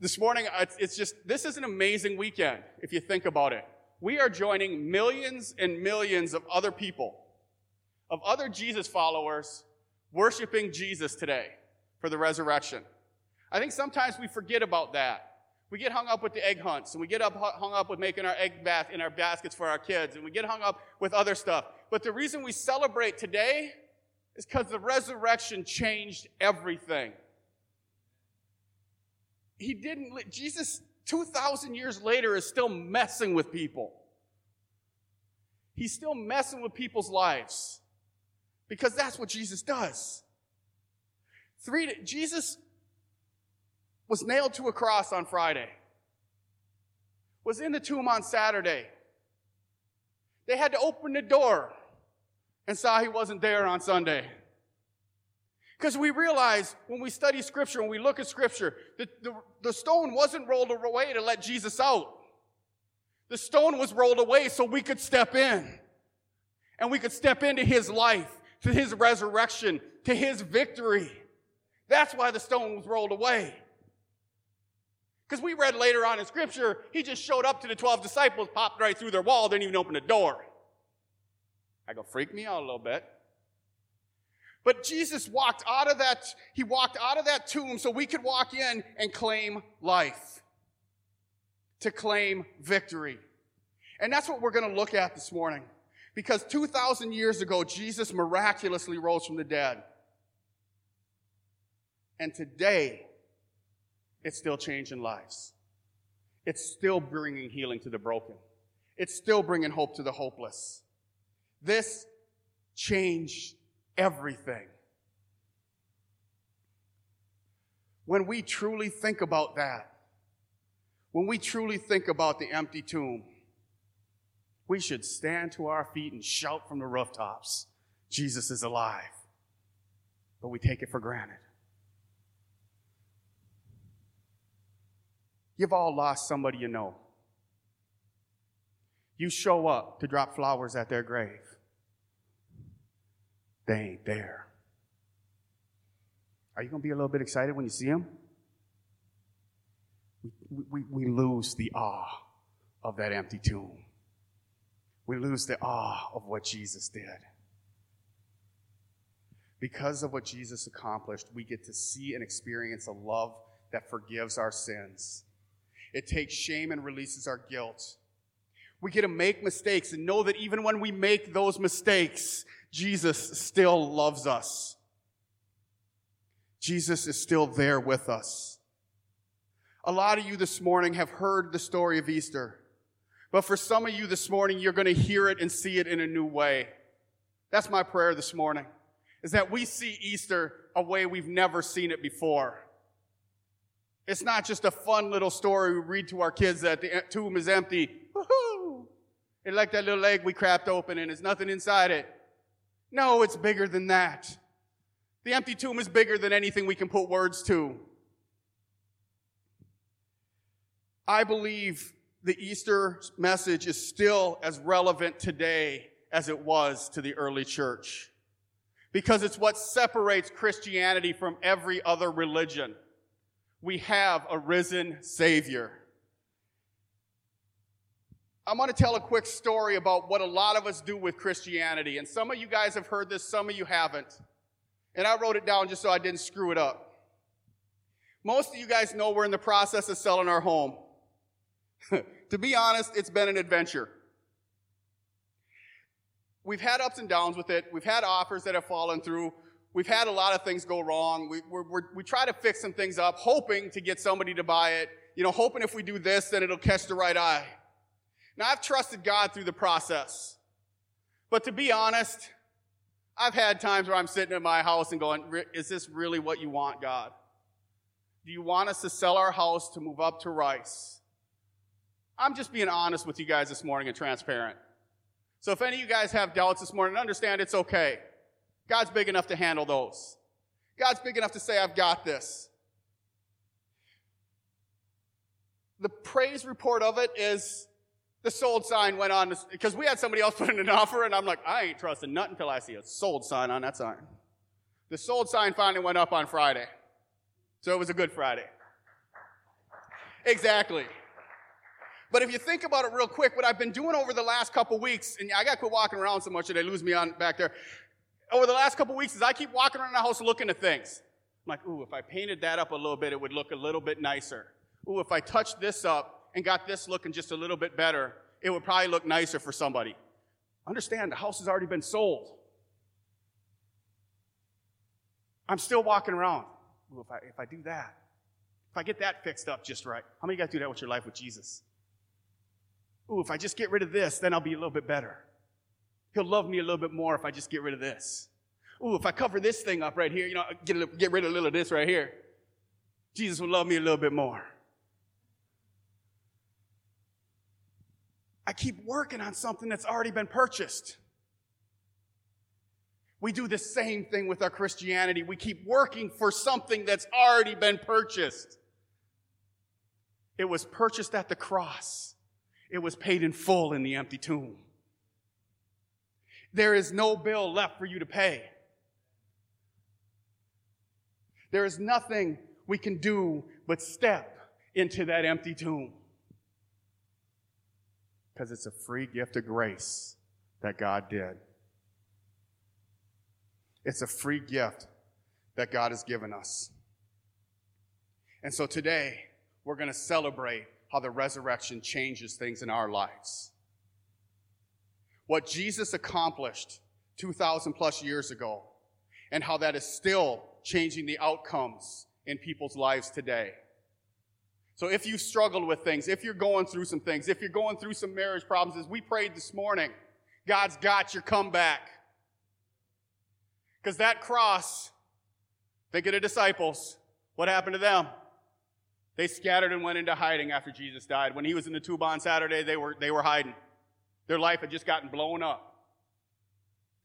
this morning, uh, it's, it's just, this is an amazing weekend if you think about it. We are joining millions and millions of other people, of other Jesus followers, worshiping Jesus today for the resurrection. I think sometimes we forget about that. We get hung up with the egg hunts, and we get up, hung up with making our egg bath in our baskets for our kids, and we get hung up with other stuff. But the reason we celebrate today is because the resurrection changed everything. He didn't, Jesus, 2,000 years later, is still messing with people. He's still messing with people's lives because that's what Jesus does. Three, Jesus was nailed to a cross on Friday, was in the tomb on Saturday. They had to open the door and saw he wasn't there on Sunday. Because we realize when we study Scripture, when we look at Scripture, that the, the stone wasn't rolled away to let Jesus out. The stone was rolled away so we could step in. And we could step into his life, to his resurrection, to his victory. That's why the stone was rolled away. Because we read later on in Scripture, he just showed up to the 12 disciples, popped right through their wall, didn't even open the door. I go, freak me out a little bit. But Jesus walked out of that, he walked out of that tomb so we could walk in and claim life. To claim victory. And that's what we're going to look at this morning. Because 2,000 years ago, Jesus miraculously rose from the dead. And today, it's still changing lives. It's still bringing healing to the broken. It's still bringing hope to the hopeless. This changed everything. When we truly think about that, when we truly think about the empty tomb, we should stand to our feet and shout from the rooftops, Jesus is alive. But we take it for granted. You've all lost somebody you know. You show up to drop flowers at their grave. They ain't there. Are you going to be a little bit excited when you see them? We, we, we lose the awe of that empty tomb. We lose the awe of what Jesus did. Because of what Jesus accomplished, we get to see and experience a love that forgives our sins it takes shame and releases our guilt. We get to make mistakes and know that even when we make those mistakes, Jesus still loves us. Jesus is still there with us. A lot of you this morning have heard the story of Easter. But for some of you this morning, you're going to hear it and see it in a new way. That's my prayer this morning, is that we see Easter a way we've never seen it before. It's not just a fun little story we read to our kids that the tomb is empty. Woohoo! It's like that little egg we cracked open and there's nothing inside it. No, it's bigger than that. The empty tomb is bigger than anything we can put words to. I believe the Easter message is still as relevant today as it was to the early church. Because it's what separates Christianity from every other religion we have a risen Savior. I'm going to tell a quick story about what a lot of us do with Christianity. And some of you guys have heard this, some of you haven't. And I wrote it down just so I didn't screw it up. Most of you guys know we're in the process of selling our home. to be honest, it's been an adventure. We've had ups and downs with it. We've had offers that have fallen through. We've had a lot of things go wrong. We, we're, we're, we try to fix some things up, hoping to get somebody to buy it. You know, hoping if we do this, then it'll catch the right eye. Now, I've trusted God through the process. But to be honest, I've had times where I'm sitting in my house and going, is this really what you want, God? Do you want us to sell our house to move up to Rice? I'm just being honest with you guys this morning and transparent. So if any of you guys have doubts this morning, understand it's okay. God's big enough to handle those. God's big enough to say, I've got this. The praise report of it is the sold sign went on because we had somebody else put in an offer, and I'm like, I ain't trusting nothing until I see a sold sign on that sign. The sold sign finally went up on Friday. So it was a good Friday. Exactly. But if you think about it real quick, what I've been doing over the last couple weeks, and I got to quit walking around so much that they lose me on back there. Over the last couple weeks, is I keep walking around the house looking at things. I'm like, ooh, if I painted that up a little bit, it would look a little bit nicer. Ooh, if I touched this up and got this looking just a little bit better, it would probably look nicer for somebody. Understand, the house has already been sold. I'm still walking around. Ooh, if I, if I do that, if I get that fixed up just right, how many of you guys do that with your life with Jesus? Ooh, if I just get rid of this, then I'll be a little bit better. He'll love me a little bit more if I just get rid of this. Ooh, if I cover this thing up right here, you know, get, get rid of a little of this right here, Jesus will love me a little bit more. I keep working on something that's already been purchased. We do the same thing with our Christianity. We keep working for something that's already been purchased. It was purchased at the cross. It was paid in full in the empty tomb. There is no bill left for you to pay. There is nothing we can do but step into that empty tomb. Because it's a free gift of grace that God did. It's a free gift that God has given us. And so today, we're going to celebrate how the resurrection changes things in our lives. What Jesus accomplished 2,000 plus years ago, and how that is still changing the outcomes in people's lives today. So if you've struggled with things, if you're going through some things, if you're going through some marriage problems, as we prayed this morning, God's got your comeback. Because that cross, think of the disciples. What happened to them? They scattered and went into hiding after Jesus died. When he was in the tomb on Saturday, they were, they were hiding. Their life had just gotten blown up.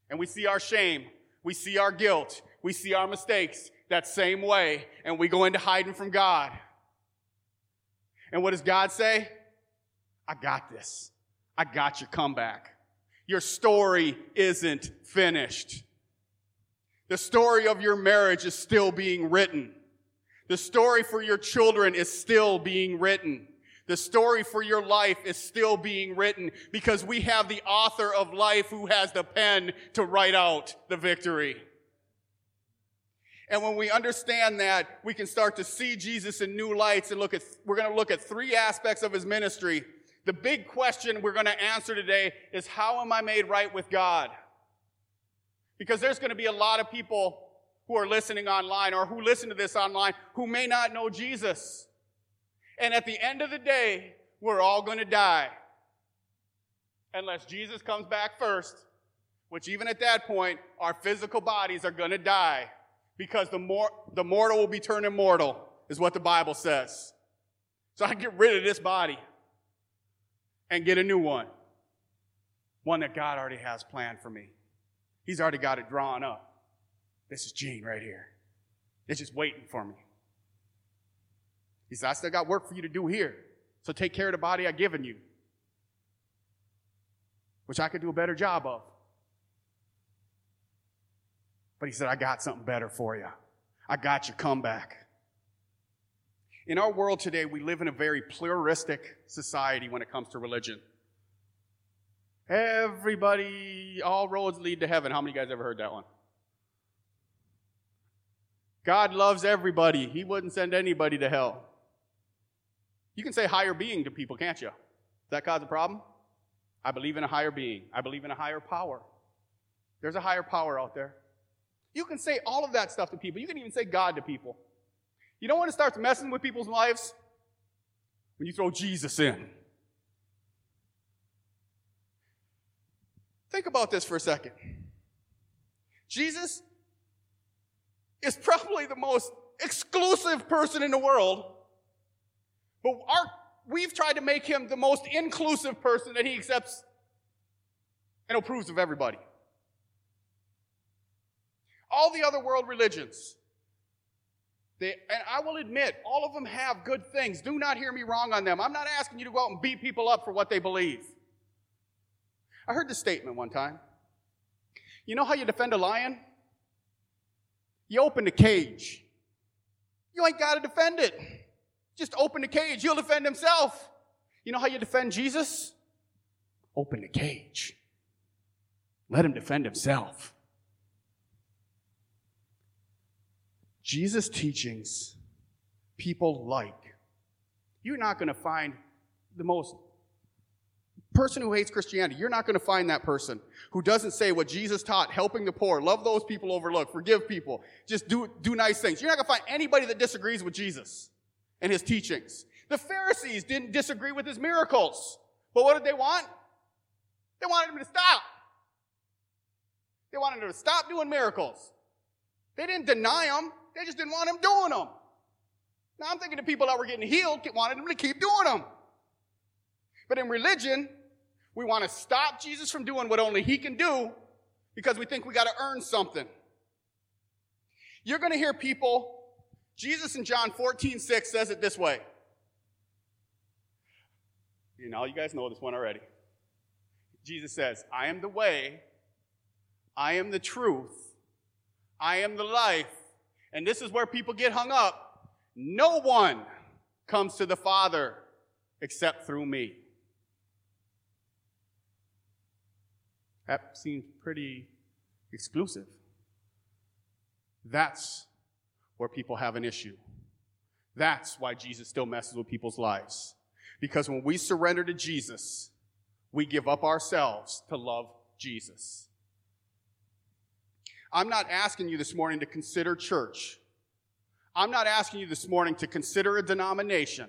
And we see our shame. We see our guilt. We see our mistakes that same way. And we go into hiding from God. And what does God say? I got this. I got your comeback. Your story isn't finished. The story of your marriage is still being written. The story for your children is still being written. The story for your life is still being written because we have the author of life who has the pen to write out the victory. And when we understand that, we can start to see Jesus in new lights and look at, we're going to look at three aspects of his ministry. The big question we're going to answer today is how am I made right with God? Because there's going to be a lot of people who are listening online or who listen to this online who may not know Jesus. And at the end of the day, we're all going to die. Unless Jesus comes back first, which even at that point, our physical bodies are going to die because the, mor- the mortal will be turned immortal, is what the Bible says. So I get rid of this body and get a new one. One that God already has planned for me. He's already got it drawn up. This is Gene right here. It's just waiting for me. He said, I still got work for you to do here. So take care of the body I've given you, which I could do a better job of. But he said, I got something better for you. I got your comeback. In our world today, we live in a very pluralistic society when it comes to religion. Everybody, all roads lead to heaven. How many guys ever heard that one? God loves everybody. He wouldn't send anybody to hell. You can say higher being to people, can't you? Does that cause a problem? I believe in a higher being. I believe in a higher power. There's a higher power out there. You can say all of that stuff to people. You can even say God to people. You don't want to start messing with people's lives? When you throw Jesus in. Think about this for a second. Jesus is probably the most exclusive person in the world, but our, we've tried to make him the most inclusive person that he accepts and approves of everybody. All the other world religions, they, and I will admit, all of them have good things. Do not hear me wrong on them. I'm not asking you to go out and beat people up for what they believe. I heard this statement one time. You know how you defend a lion? You open the cage. You ain't got to defend it. Just open the cage. He'll defend himself. You know how you defend Jesus? Open the cage. Let him defend himself. Jesus' teachings, people like. You're not going to find the most person who hates Christianity. You're not going to find that person who doesn't say what Jesus taught, helping the poor, love those people overlooked, forgive people, just do, do nice things. You're not going to find anybody that disagrees with Jesus and his teachings. The Pharisees didn't disagree with his miracles. But what did they want? They wanted him to stop. They wanted him to stop doing miracles. They didn't deny him. They just didn't want him doing them. Now I'm thinking the people that were getting healed wanted him to keep doing them. But in religion, we want to stop Jesus from doing what only he can do because we think we got to earn something. You're going to hear people, Jesus in John 14, 6 says it this way. You know, you guys know this one already. Jesus says, I am the way, I am the truth, I am the life. And this is where people get hung up. No one comes to the Father except through me. That seems pretty exclusive. That's where people have an issue. That's why Jesus still messes with people's lives. Because when we surrender to Jesus, we give up ourselves to love Jesus. I'm not asking you this morning to consider church. I'm not asking you this morning to consider a denomination.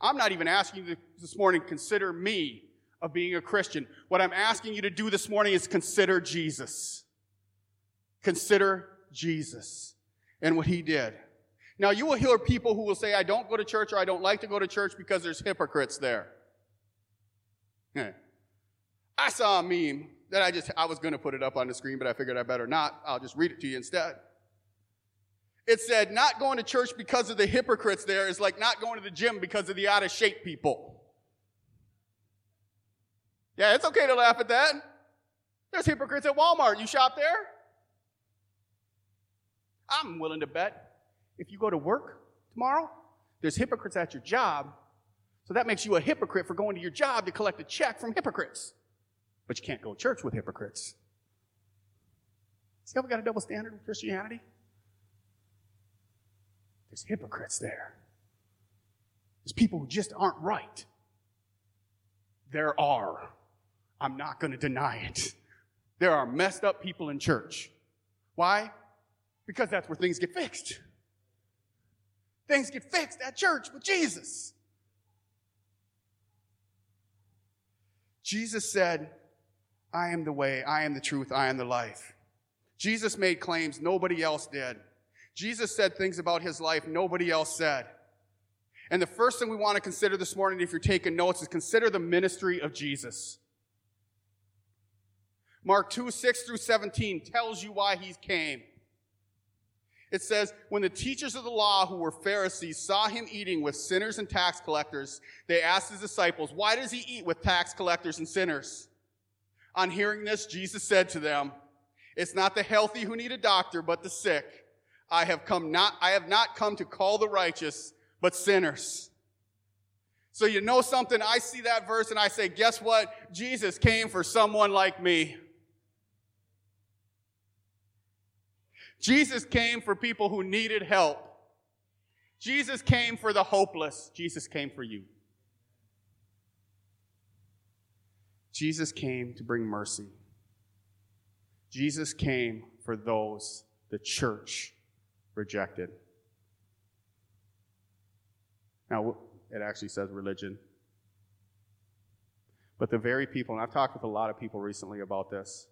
I'm not even asking you this morning to consider me of being a Christian. What I'm asking you to do this morning is consider Jesus. Consider Jesus and what he did. Now, you will hear people who will say, I don't go to church or I don't like to go to church because there's hypocrites there. I saw a meme that I just, I was going to put it up on the screen, but I figured I better not. I'll just read it to you instead. It said, not going to church because of the hypocrites there is like not going to the gym because of the out of shape people. Yeah, it's okay to laugh at that. There's hypocrites at Walmart. You shop there? I'm willing to bet if you go to work tomorrow, there's hypocrites at your job. So that makes you a hypocrite for going to your job to collect a check from hypocrites. But you can't go to church with hypocrites. See how we got a double standard with Christianity? There's hypocrites there. There's people who just aren't right. There are. I'm not going to deny it. There are messed up people in church. Why? Because that's where things get fixed. Things get fixed at church with Jesus. Jesus said, I am the way, I am the truth, I am the life. Jesus made claims nobody else did. Jesus said things about his life nobody else said. And the first thing we want to consider this morning, if you're taking notes, is consider the ministry of Jesus. Mark 2, 6 through 17 tells you why he came. It says, when the teachers of the law who were Pharisees saw him eating with sinners and tax collectors, they asked his disciples, why does he eat with tax collectors and sinners? On hearing this, Jesus said to them, it's not the healthy who need a doctor, but the sick. I have come not, I have not come to call the righteous, but sinners. So you know something? I see that verse and I say, guess what? Jesus came for someone like me. Jesus came for people who needed help. Jesus came for the hopeless. Jesus came for you. Jesus came to bring mercy. Jesus came for those the church rejected. Now, it actually says religion. But the very people, and I've talked with a lot of people recently about this,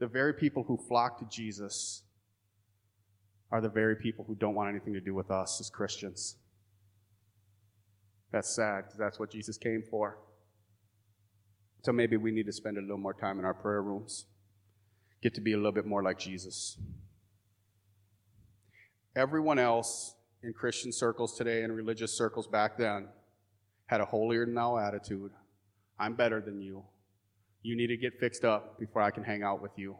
the very people who flock to Jesus are the very people who don't want anything to do with us as Christians. That's sad because that's what Jesus came for. So maybe we need to spend a little more time in our prayer rooms, get to be a little bit more like Jesus. Everyone else in Christian circles today and religious circles back then had a holier than thou attitude. I'm better than you. You need to get fixed up before I can hang out with you.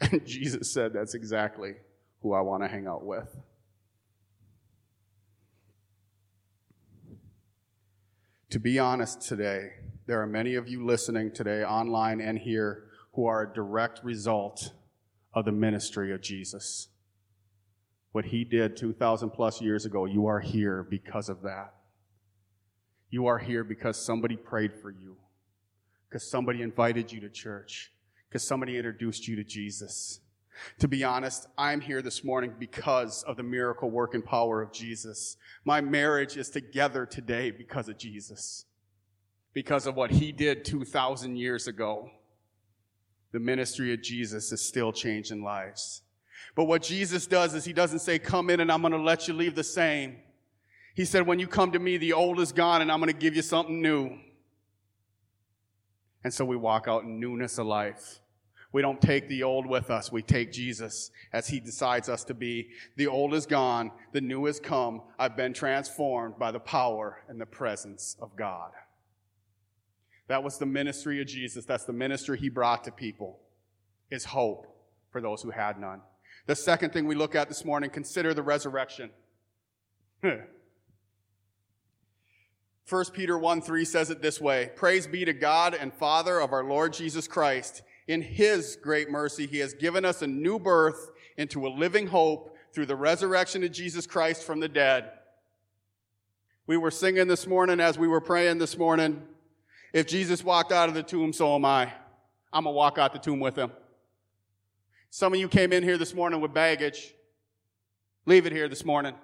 And Jesus said that's exactly who I want to hang out with. To be honest today, there are many of you listening today, online and here, who are a direct result of the ministry of Jesus. What he did 2,000 plus years ago, you are here because of that. You are here because somebody prayed for you, because somebody invited you to church, because somebody introduced you to Jesus. To be honest, I'm here this morning because of the miracle work and power of Jesus. My marriage is together today because of Jesus, because of what he did 2,000 years ago. The ministry of Jesus is still changing lives. But what Jesus does is he doesn't say, come in and I'm going to let you leave the same. He said, when you come to me, the old is gone and I'm going to give you something new. And so we walk out in newness of life. We don't take the old with us. We take Jesus as he decides us to be. The old is gone. The new has come. I've been transformed by the power and the presence of God. That was the ministry of Jesus. That's the ministry he brought to people. Is hope for those who had none. The second thing we look at this morning, consider the resurrection. 1 Peter 1 3 says it this way Praise be to God and Father of our Lord Jesus Christ. In his great mercy, he has given us a new birth into a living hope through the resurrection of Jesus Christ from the dead. We were singing this morning as we were praying this morning. If Jesus walked out of the tomb, so am I. I'm going to walk out the tomb with him. Some of you came in here this morning with baggage. Leave it here this morning.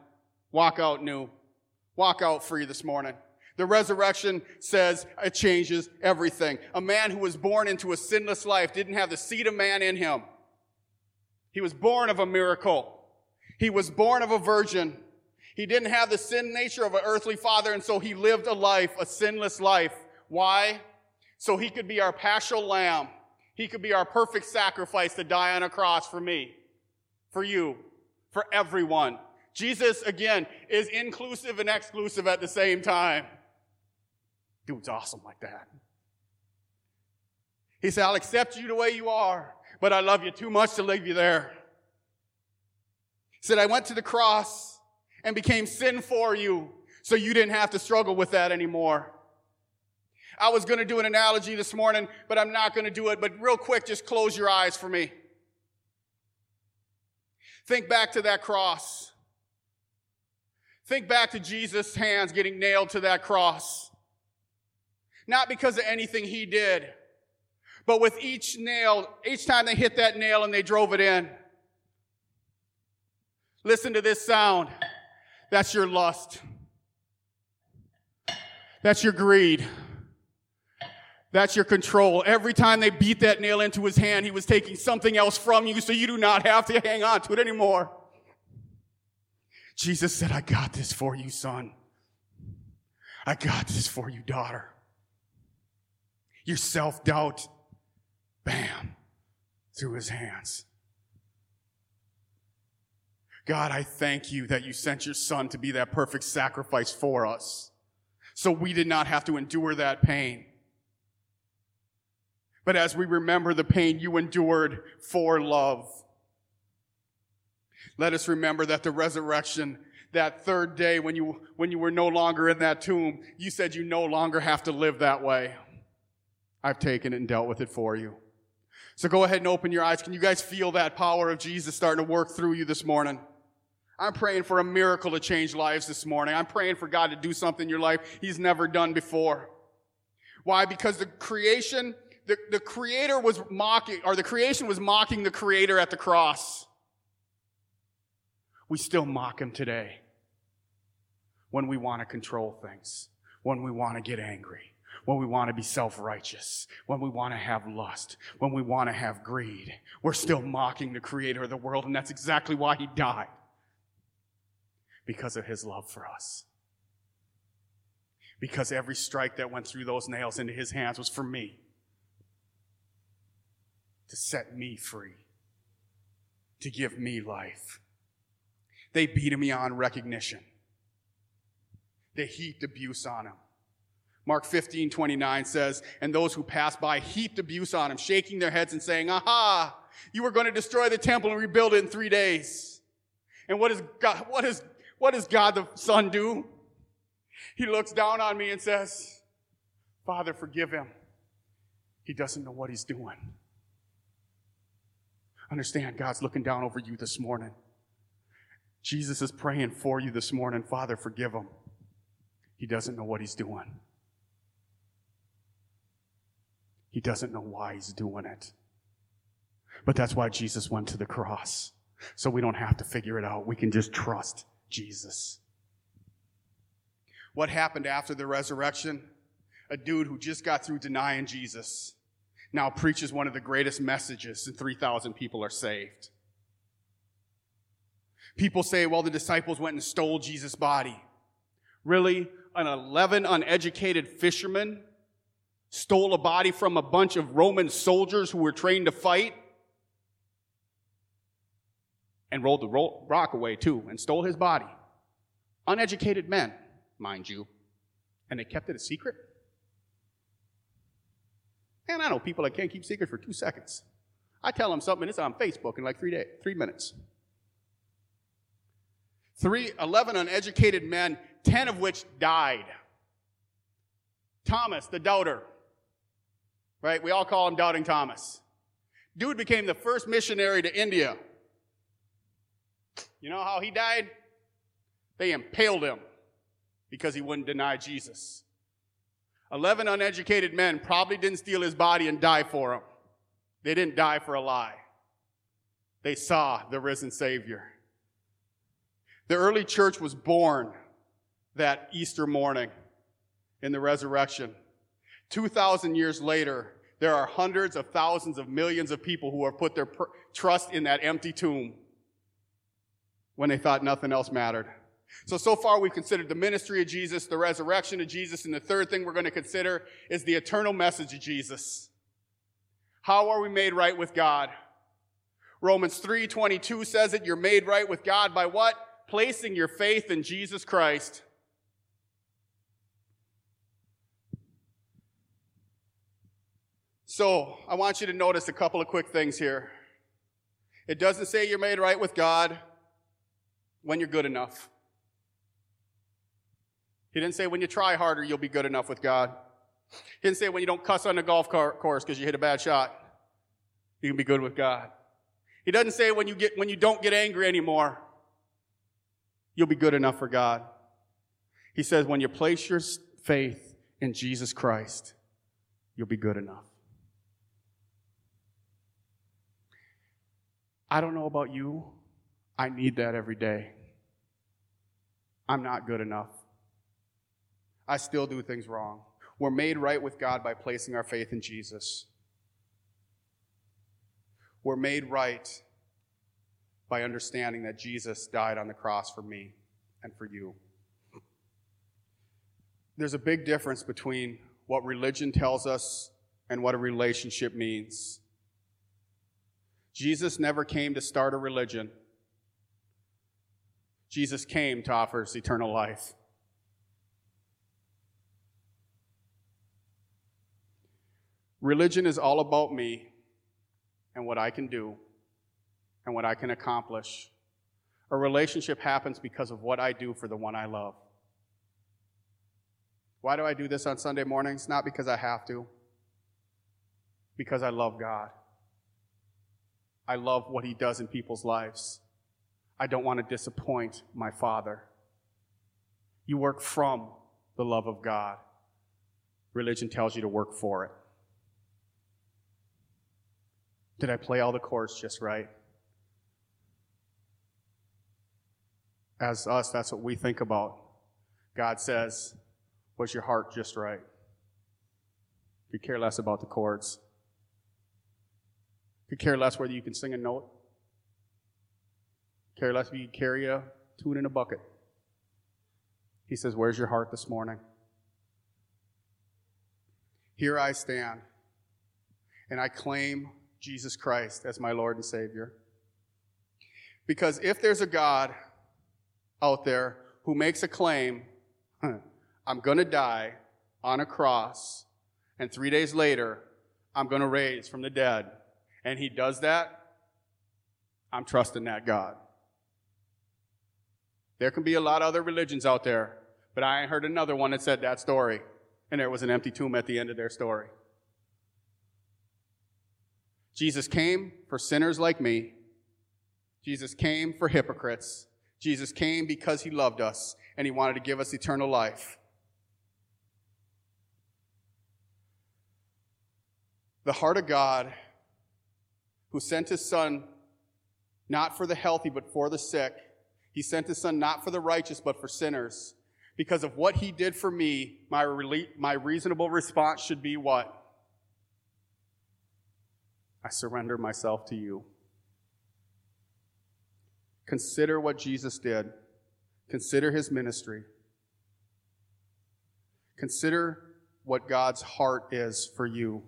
Walk out new. Walk out free this morning. The resurrection says it changes everything. A man who was born into a sinless life didn't have the seed of man in him. He was born of a miracle. He was born of a virgin. He didn't have the sin nature of an earthly father, and so he lived a life, a sinless life. Why? So he could be our paschal lamb. He could be our perfect sacrifice to die on a cross for me, for you, for everyone. Jesus, again, is inclusive and exclusive at the same time. Dude's awesome like that. He said, I'll accept you the way you are, but I love you too much to leave you there. He said, I went to the cross and became sin for you so you didn't have to struggle with that anymore. I was going to do an analogy this morning, but I'm not going to do it. But real quick, just close your eyes for me. Think back to that cross. Think back to Jesus' hands getting nailed to that cross not because of anything he did, but with each nail, each time they hit that nail and they drove it in. Listen to this sound. That's your lust. That's your greed. That's your control. Every time they beat that nail into his hand, he was taking something else from you so you do not have to hang on to it anymore. Jesus said, I got this for you, son. I got this for you, daughter your self doubt, bam, through his hands. God, I thank you that you sent your son to be that perfect sacrifice for us. So we did not have to endure that pain. But as we remember the pain you endured for love, let us remember that the resurrection, that third day when you, when you were no longer in that tomb, you said you no longer have to live that way. I've taken it and dealt with it for you. So go ahead and open your eyes. Can you guys feel that power of Jesus starting to work through you this morning? I'm praying for a miracle to change lives this morning. I'm praying for God to do something in your life He's never done before. Why? Because the creation, the, the creator was mocking, or the creation was mocking the creator at the cross. We still mock him today when we want to control things, when we want to get angry when we want to be self righteous, when we want to have lust, when we want to have greed. We're still mocking the creator of the world, and that's exactly why he died because of his love for us. Because every strike that went through those nails into his hands was for me to set me free, to give me life. They beat him beyond recognition. They heaped abuse on him. Mark 15, 29 says, And those who passed by heaped abuse on him, shaking their heads and saying, Aha, you were going to destroy the temple and rebuild it in three days. And what, is God, what, is, what does God the Son do? He looks down on me and says, Father, forgive him. He doesn't know what he's doing. Understand, God's looking down over you this morning. Jesus is praying for you this morning. Father, forgive him. He doesn't know what he's doing. He doesn't know why he's doing it. But that's why Jesus went to the cross. So we don't have to figure it out. We can just trust Jesus. What happened after the resurrection? A dude who just got through denying Jesus now preaches one of the greatest messages, and 3,000 people are saved. People say, well, the disciples went and stole Jesus' body. Really? An 11 uneducated fisherman stole a body from a bunch of Roman soldiers who were trained to fight? And rolled the rock away too and stole his body. Uneducated men, mind you. And they kept it a secret? And I know people that can't keep secrets for two seconds. I tell them something, it's on Facebook in like three, days, three minutes. Three, 11 uneducated men, 10 of which died. Thomas, the doubter. Right? We all call him Doubting Thomas. Dude became the first missionary to India. You know how he died? They impaled him because he wouldn't deny Jesus. 11 uneducated men probably didn't steal his body and die for him. They didn't die for a lie. They saw the risen Savior. The early church was born that Easter morning in the resurrection. 2,000 years later, there are hundreds of thousands of millions of people who have put their trust in that empty tomb when they thought nothing else mattered. So, so far we've considered the ministry of Jesus, the resurrection of Jesus, and the third thing we're going to consider is the eternal message of Jesus. How are we made right with God? Romans 3:22 says that you're made right with God by what? Placing your faith in Jesus Christ. So, I want you to notice a couple of quick things here. It doesn't say you're made right with God when you're good enough. He didn't say when you try harder, you'll be good enough with God. He didn't say when you don't cuss on the golf course because you hit a bad shot, you can be good with God. He doesn't say when you get, when you don't get angry anymore, you'll be good enough for God. He says when you place your faith in Jesus Christ, you'll be good enough. I don't know about you. I need that every day. I'm not good enough. I still do things wrong. We're made right with God by placing our faith in Jesus. We're made right by understanding that Jesus died on the cross for me and for you. There's a big difference between what religion tells us and what a relationship means. Jesus never came to start a religion. Jesus came to offer us eternal life. Religion is all about me and what I can do and what I can accomplish. A relationship happens because of what I do for the one I love. Why do I do this on Sunday mornings? Not because I have to, because I love God. I love what He does in people's lives. I don't want to disappoint my Father. You work from the love of God. Religion tells you to work for it. Did I play all the chords just right? As us, that's what we think about. God says, Was your heart just right? You care less about the chords. You care less whether you can sing a note. Care less if you carry a tune in a bucket. He says, Where's your heart this morning? Here I stand, and I claim Jesus Christ as my Lord and Savior. Because if there's a God out there who makes a claim, I'm going to die on a cross, and three days later, I'm going to raise from the dead, and he does that, I'm trusting that God. There can be a lot of other religions out there, but I ain't heard another one that said that story. and there was an empty tomb at the end of their story. Jesus came for sinners like me. Jesus came for hypocrites. Jesus came because he loved us and he wanted to give us eternal life. The heart of God, who sent his son not for the healthy, but for the sick. He sent his son not for the righteous, but for sinners. Because of what he did for me, my, re- my reasonable response should be what? I surrender myself to you. Consider what Jesus did. Consider his ministry. Consider what God's heart is for you.